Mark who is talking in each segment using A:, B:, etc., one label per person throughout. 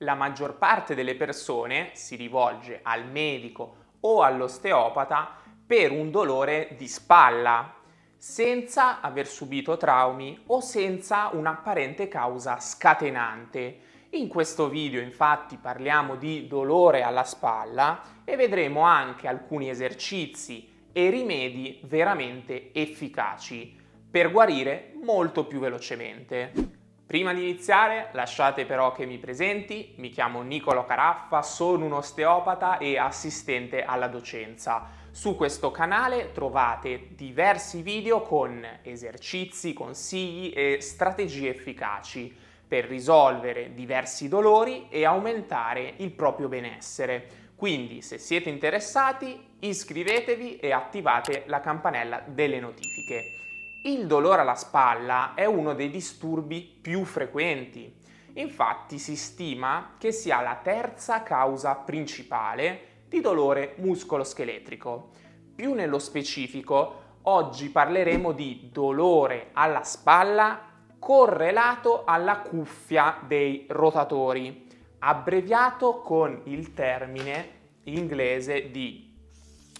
A: La maggior parte delle persone si rivolge al medico o all'osteopata per un dolore di spalla, senza aver subito traumi o senza un'apparente causa scatenante. In questo video infatti parliamo di dolore alla spalla e vedremo anche alcuni esercizi e rimedi veramente efficaci per guarire molto più velocemente. Prima di iniziare, lasciate però che mi presenti, mi chiamo Nicolo Caraffa, sono un osteopata e assistente alla docenza. Su questo canale trovate diversi video con esercizi, consigli e strategie efficaci per risolvere diversi dolori e aumentare il proprio benessere. Quindi se siete interessati iscrivetevi e attivate la campanella delle notifiche. Il dolore alla spalla è uno dei disturbi più frequenti. Infatti si stima che sia la terza causa principale di dolore muscoloscheletrico. Più nello specifico, oggi parleremo di dolore alla spalla correlato alla cuffia dei rotatori, abbreviato con il termine inglese di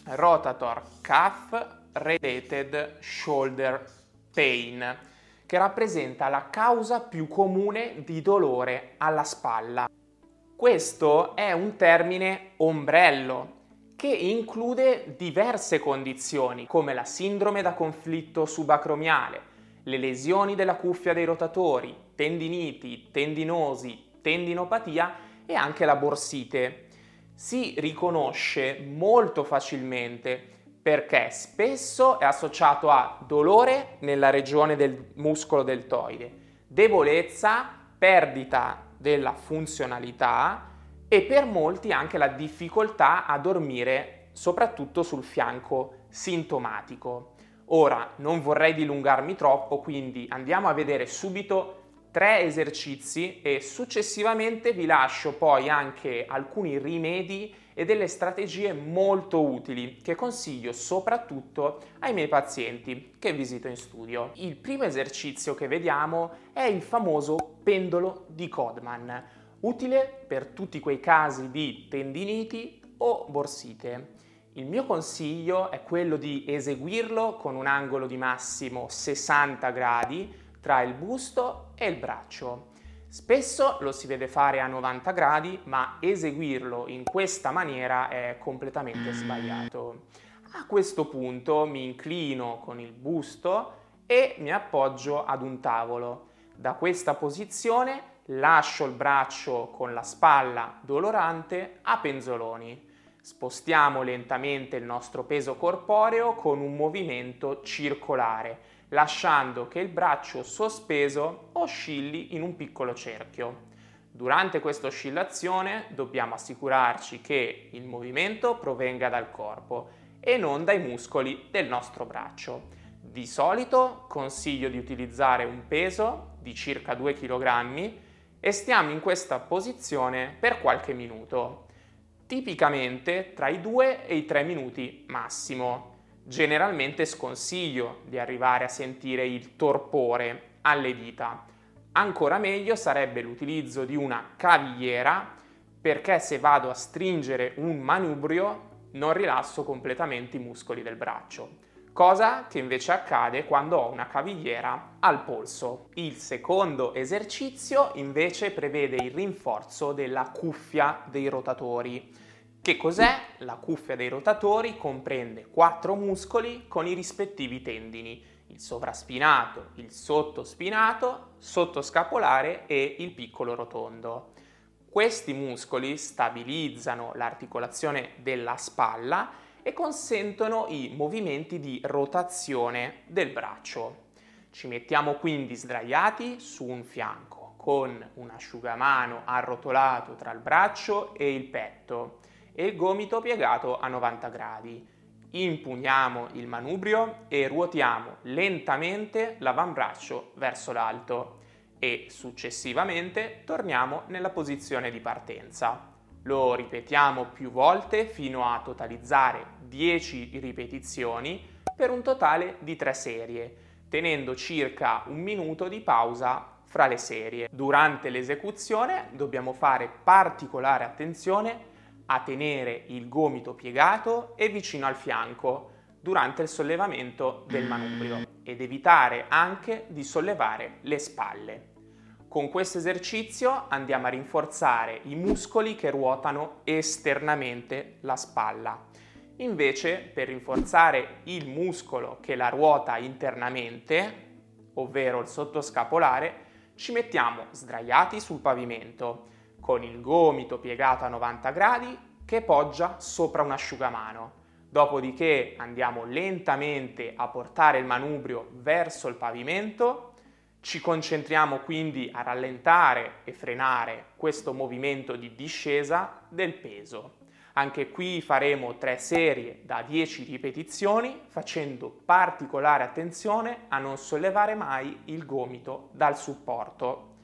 A: rotator cuff related shoulder pain, che rappresenta la causa più comune di dolore alla spalla. Questo è un termine ombrello che include diverse condizioni come la sindrome da conflitto subacromiale, le lesioni della cuffia dei rotatori, tendiniti, tendinosi, tendinopatia e anche la borsite. Si riconosce molto facilmente perché spesso è associato a dolore nella regione del muscolo deltoide, debolezza, perdita della funzionalità e per molti anche la difficoltà a dormire, soprattutto sul fianco sintomatico. Ora non vorrei dilungarmi troppo, quindi andiamo a vedere subito tre esercizi e successivamente vi lascio poi anche alcuni rimedi e delle strategie molto utili che consiglio soprattutto ai miei pazienti che visito in studio. Il primo esercizio che vediamo è il famoso pendolo di Codman, utile per tutti quei casi di tendiniti o borsite. Il mio consiglio è quello di eseguirlo con un angolo di massimo 60 gradi tra il busto e il braccio. Spesso lo si vede fare a 90 gradi, ma eseguirlo in questa maniera è completamente sbagliato. A questo punto mi inclino con il busto e mi appoggio ad un tavolo. Da questa posizione lascio il braccio con la spalla dolorante a penzoloni. Spostiamo lentamente il nostro peso corporeo con un movimento circolare lasciando che il braccio sospeso oscilli in un piccolo cerchio. Durante questa oscillazione dobbiamo assicurarci che il movimento provenga dal corpo e non dai muscoli del nostro braccio. Di solito consiglio di utilizzare un peso di circa 2 kg e stiamo in questa posizione per qualche minuto, tipicamente tra i 2 e i 3 minuti massimo generalmente sconsiglio di arrivare a sentire il torpore alle dita. Ancora meglio sarebbe l'utilizzo di una cavigliera perché se vado a stringere un manubrio non rilasso completamente i muscoli del braccio, cosa che invece accade quando ho una cavigliera al polso. Il secondo esercizio invece prevede il rinforzo della cuffia dei rotatori che cos'è? La cuffia dei rotatori comprende quattro muscoli con i rispettivi tendini, il sovraspinato, il sottospinato, sottoscapolare e il piccolo rotondo. Questi muscoli stabilizzano l'articolazione della spalla e consentono i movimenti di rotazione del braccio. Ci mettiamo quindi sdraiati su un fianco con un asciugamano arrotolato tra il braccio e il petto e il gomito piegato a 90 gradi. Impugniamo il manubrio e ruotiamo lentamente l'avambraccio verso l'alto e successivamente torniamo nella posizione di partenza. Lo ripetiamo più volte fino a totalizzare 10 ripetizioni per un totale di 3 serie, tenendo circa un minuto di pausa fra le serie. Durante l'esecuzione dobbiamo fare particolare attenzione a tenere il gomito piegato e vicino al fianco durante il sollevamento del manubrio ed evitare anche di sollevare le spalle. Con questo esercizio andiamo a rinforzare i muscoli che ruotano esternamente la spalla. Invece, per rinforzare il muscolo che la ruota internamente, ovvero il sottoscapolare, ci mettiamo sdraiati sul pavimento con il gomito piegato a 90 gradi che poggia sopra un asciugamano. Dopodiché andiamo lentamente a portare il manubrio verso il pavimento, ci concentriamo quindi a rallentare e frenare questo movimento di discesa del peso. Anche qui faremo tre serie da 10 ripetizioni facendo particolare attenzione a non sollevare mai il gomito dal supporto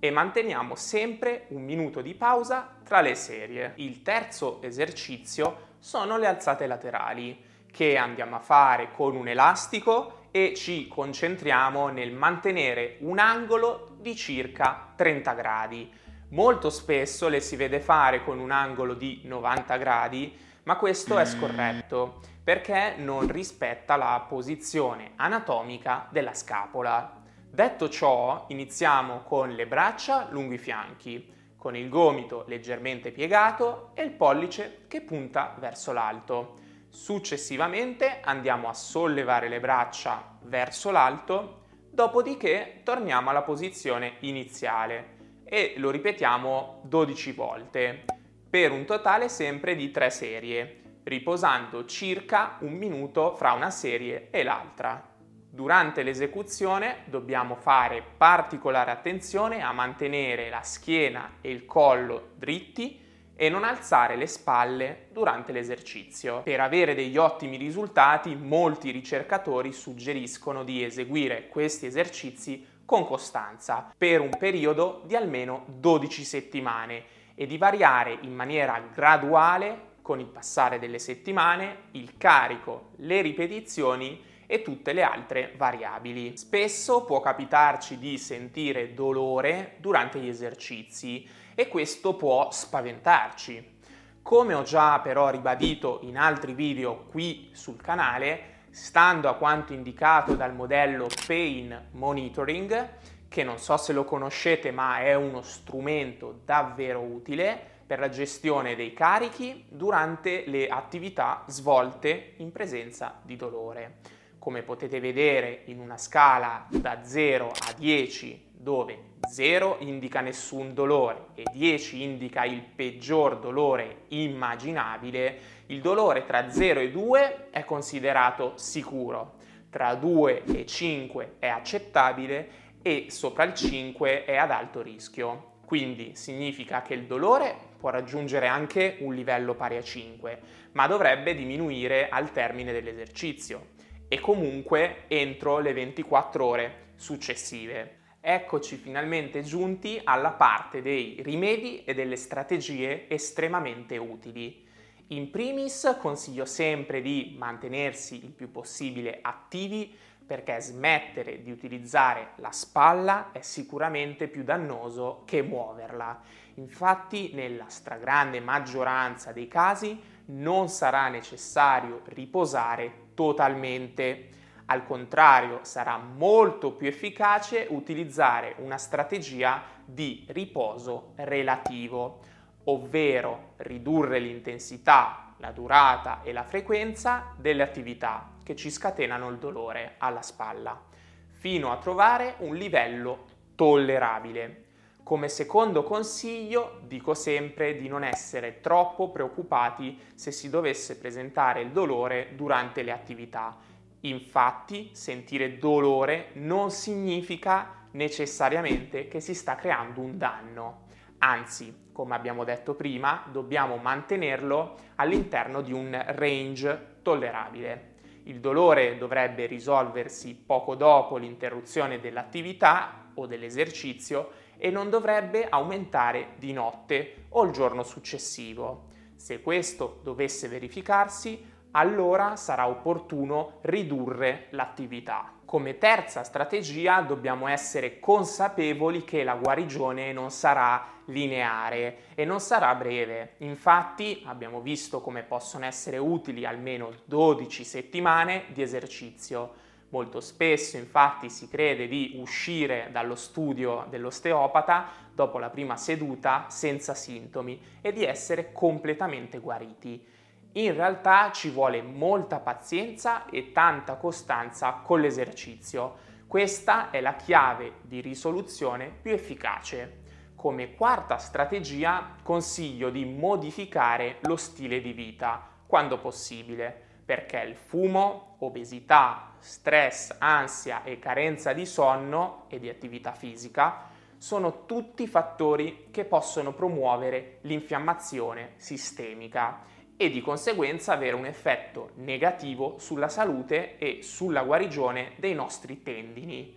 A: e manteniamo sempre un minuto di pausa tra le serie. Il terzo esercizio sono le alzate laterali che andiamo a fare con un elastico e ci concentriamo nel mantenere un angolo di circa 30 gradi. Molto spesso le si vede fare con un angolo di 90 gradi, ma questo è scorretto perché non rispetta la posizione anatomica della scapola. Detto ciò, iniziamo con le braccia lungo i fianchi, con il gomito leggermente piegato e il pollice che punta verso l'alto. Successivamente andiamo a sollevare le braccia verso l'alto, dopodiché torniamo alla posizione iniziale e lo ripetiamo 12 volte, per un totale sempre di 3 serie, riposando circa un minuto fra una serie e l'altra. Durante l'esecuzione dobbiamo fare particolare attenzione a mantenere la schiena e il collo dritti e non alzare le spalle durante l'esercizio. Per avere degli ottimi risultati, molti ricercatori suggeriscono di eseguire questi esercizi con costanza per un periodo di almeno 12 settimane e di variare in maniera graduale con il passare delle settimane il carico, le ripetizioni e tutte le altre variabili. Spesso può capitarci di sentire dolore durante gli esercizi e questo può spaventarci. Come ho già però ribadito in altri video qui sul canale, stando a quanto indicato dal modello Pain Monitoring, che non so se lo conoscete ma è uno strumento davvero utile per la gestione dei carichi durante le attività svolte in presenza di dolore come potete vedere in una scala da 0 a 10 dove 0 indica nessun dolore e 10 indica il peggior dolore immaginabile, il dolore tra 0 e 2 è considerato sicuro, tra 2 e 5 è accettabile e sopra il 5 è ad alto rischio. Quindi significa che il dolore può raggiungere anche un livello pari a 5, ma dovrebbe diminuire al termine dell'esercizio e comunque entro le 24 ore successive. Eccoci finalmente giunti alla parte dei rimedi e delle strategie estremamente utili. In primis consiglio sempre di mantenersi il più possibile attivi perché smettere di utilizzare la spalla è sicuramente più dannoso che muoverla. Infatti nella stragrande maggioranza dei casi non sarà necessario riposare totalmente. Al contrario, sarà molto più efficace utilizzare una strategia di riposo relativo, ovvero ridurre l'intensità, la durata e la frequenza delle attività che ci scatenano il dolore alla spalla, fino a trovare un livello tollerabile. Come secondo consiglio dico sempre di non essere troppo preoccupati se si dovesse presentare il dolore durante le attività. Infatti sentire dolore non significa necessariamente che si sta creando un danno. Anzi, come abbiamo detto prima, dobbiamo mantenerlo all'interno di un range tollerabile. Il dolore dovrebbe risolversi poco dopo l'interruzione dell'attività o dell'esercizio e non dovrebbe aumentare di notte o il giorno successivo. Se questo dovesse verificarsi, allora sarà opportuno ridurre l'attività. Come terza strategia dobbiamo essere consapevoli che la guarigione non sarà lineare e non sarà breve. Infatti abbiamo visto come possono essere utili almeno 12 settimane di esercizio. Molto spesso infatti si crede di uscire dallo studio dell'osteopata dopo la prima seduta senza sintomi e di essere completamente guariti. In realtà ci vuole molta pazienza e tanta costanza con l'esercizio. Questa è la chiave di risoluzione più efficace. Come quarta strategia consiglio di modificare lo stile di vita quando possibile, perché il fumo, obesità, stress, ansia e carenza di sonno e di attività fisica sono tutti fattori che possono promuovere l'infiammazione sistemica e di conseguenza avere un effetto negativo sulla salute e sulla guarigione dei nostri tendini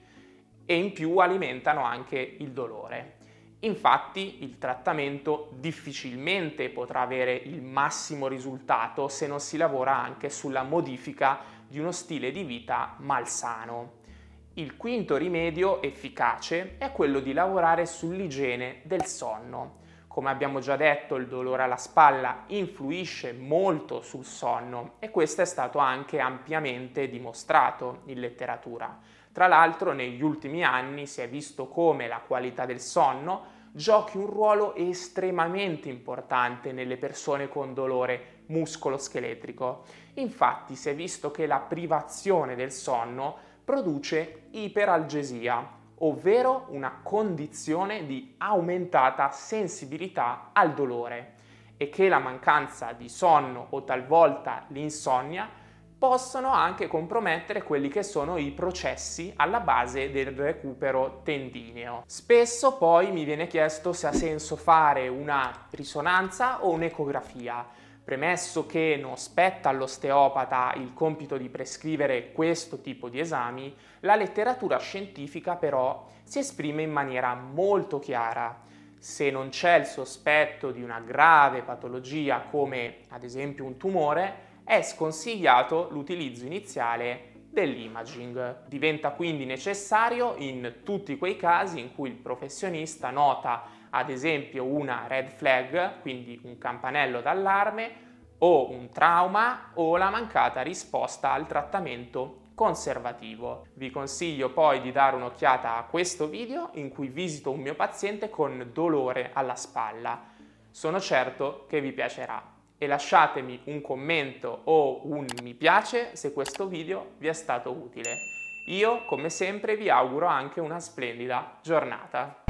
A: e in più alimentano anche il dolore. Infatti il trattamento difficilmente potrà avere il massimo risultato se non si lavora anche sulla modifica di uno stile di vita malsano. Il quinto rimedio efficace è quello di lavorare sull'igiene del sonno. Come abbiamo già detto, il dolore alla spalla influisce molto sul sonno e questo è stato anche ampiamente dimostrato in letteratura. Tra l'altro negli ultimi anni si è visto come la qualità del sonno giochi un ruolo estremamente importante nelle persone con dolore muscoloscheletrico. Infatti si è visto che la privazione del sonno produce iperalgesia, ovvero una condizione di aumentata sensibilità al dolore e che la mancanza di sonno o talvolta l'insonnia possono anche compromettere quelli che sono i processi alla base del recupero tendineo. Spesso poi mi viene chiesto se ha senso fare una risonanza o un'ecografia. Premesso che non spetta all'osteopata il compito di prescrivere questo tipo di esami, la letteratura scientifica però si esprime in maniera molto chiara. Se non c'è il sospetto di una grave patologia come ad esempio un tumore, è sconsigliato l'utilizzo iniziale dell'imaging. Diventa quindi necessario in tutti quei casi in cui il professionista nota ad esempio una red flag, quindi un campanello d'allarme, o un trauma o la mancata risposta al trattamento conservativo. Vi consiglio poi di dare un'occhiata a questo video in cui visito un mio paziente con dolore alla spalla. Sono certo che vi piacerà e lasciatemi un commento o un mi piace se questo video vi è stato utile. Io, come sempre, vi auguro anche una splendida giornata.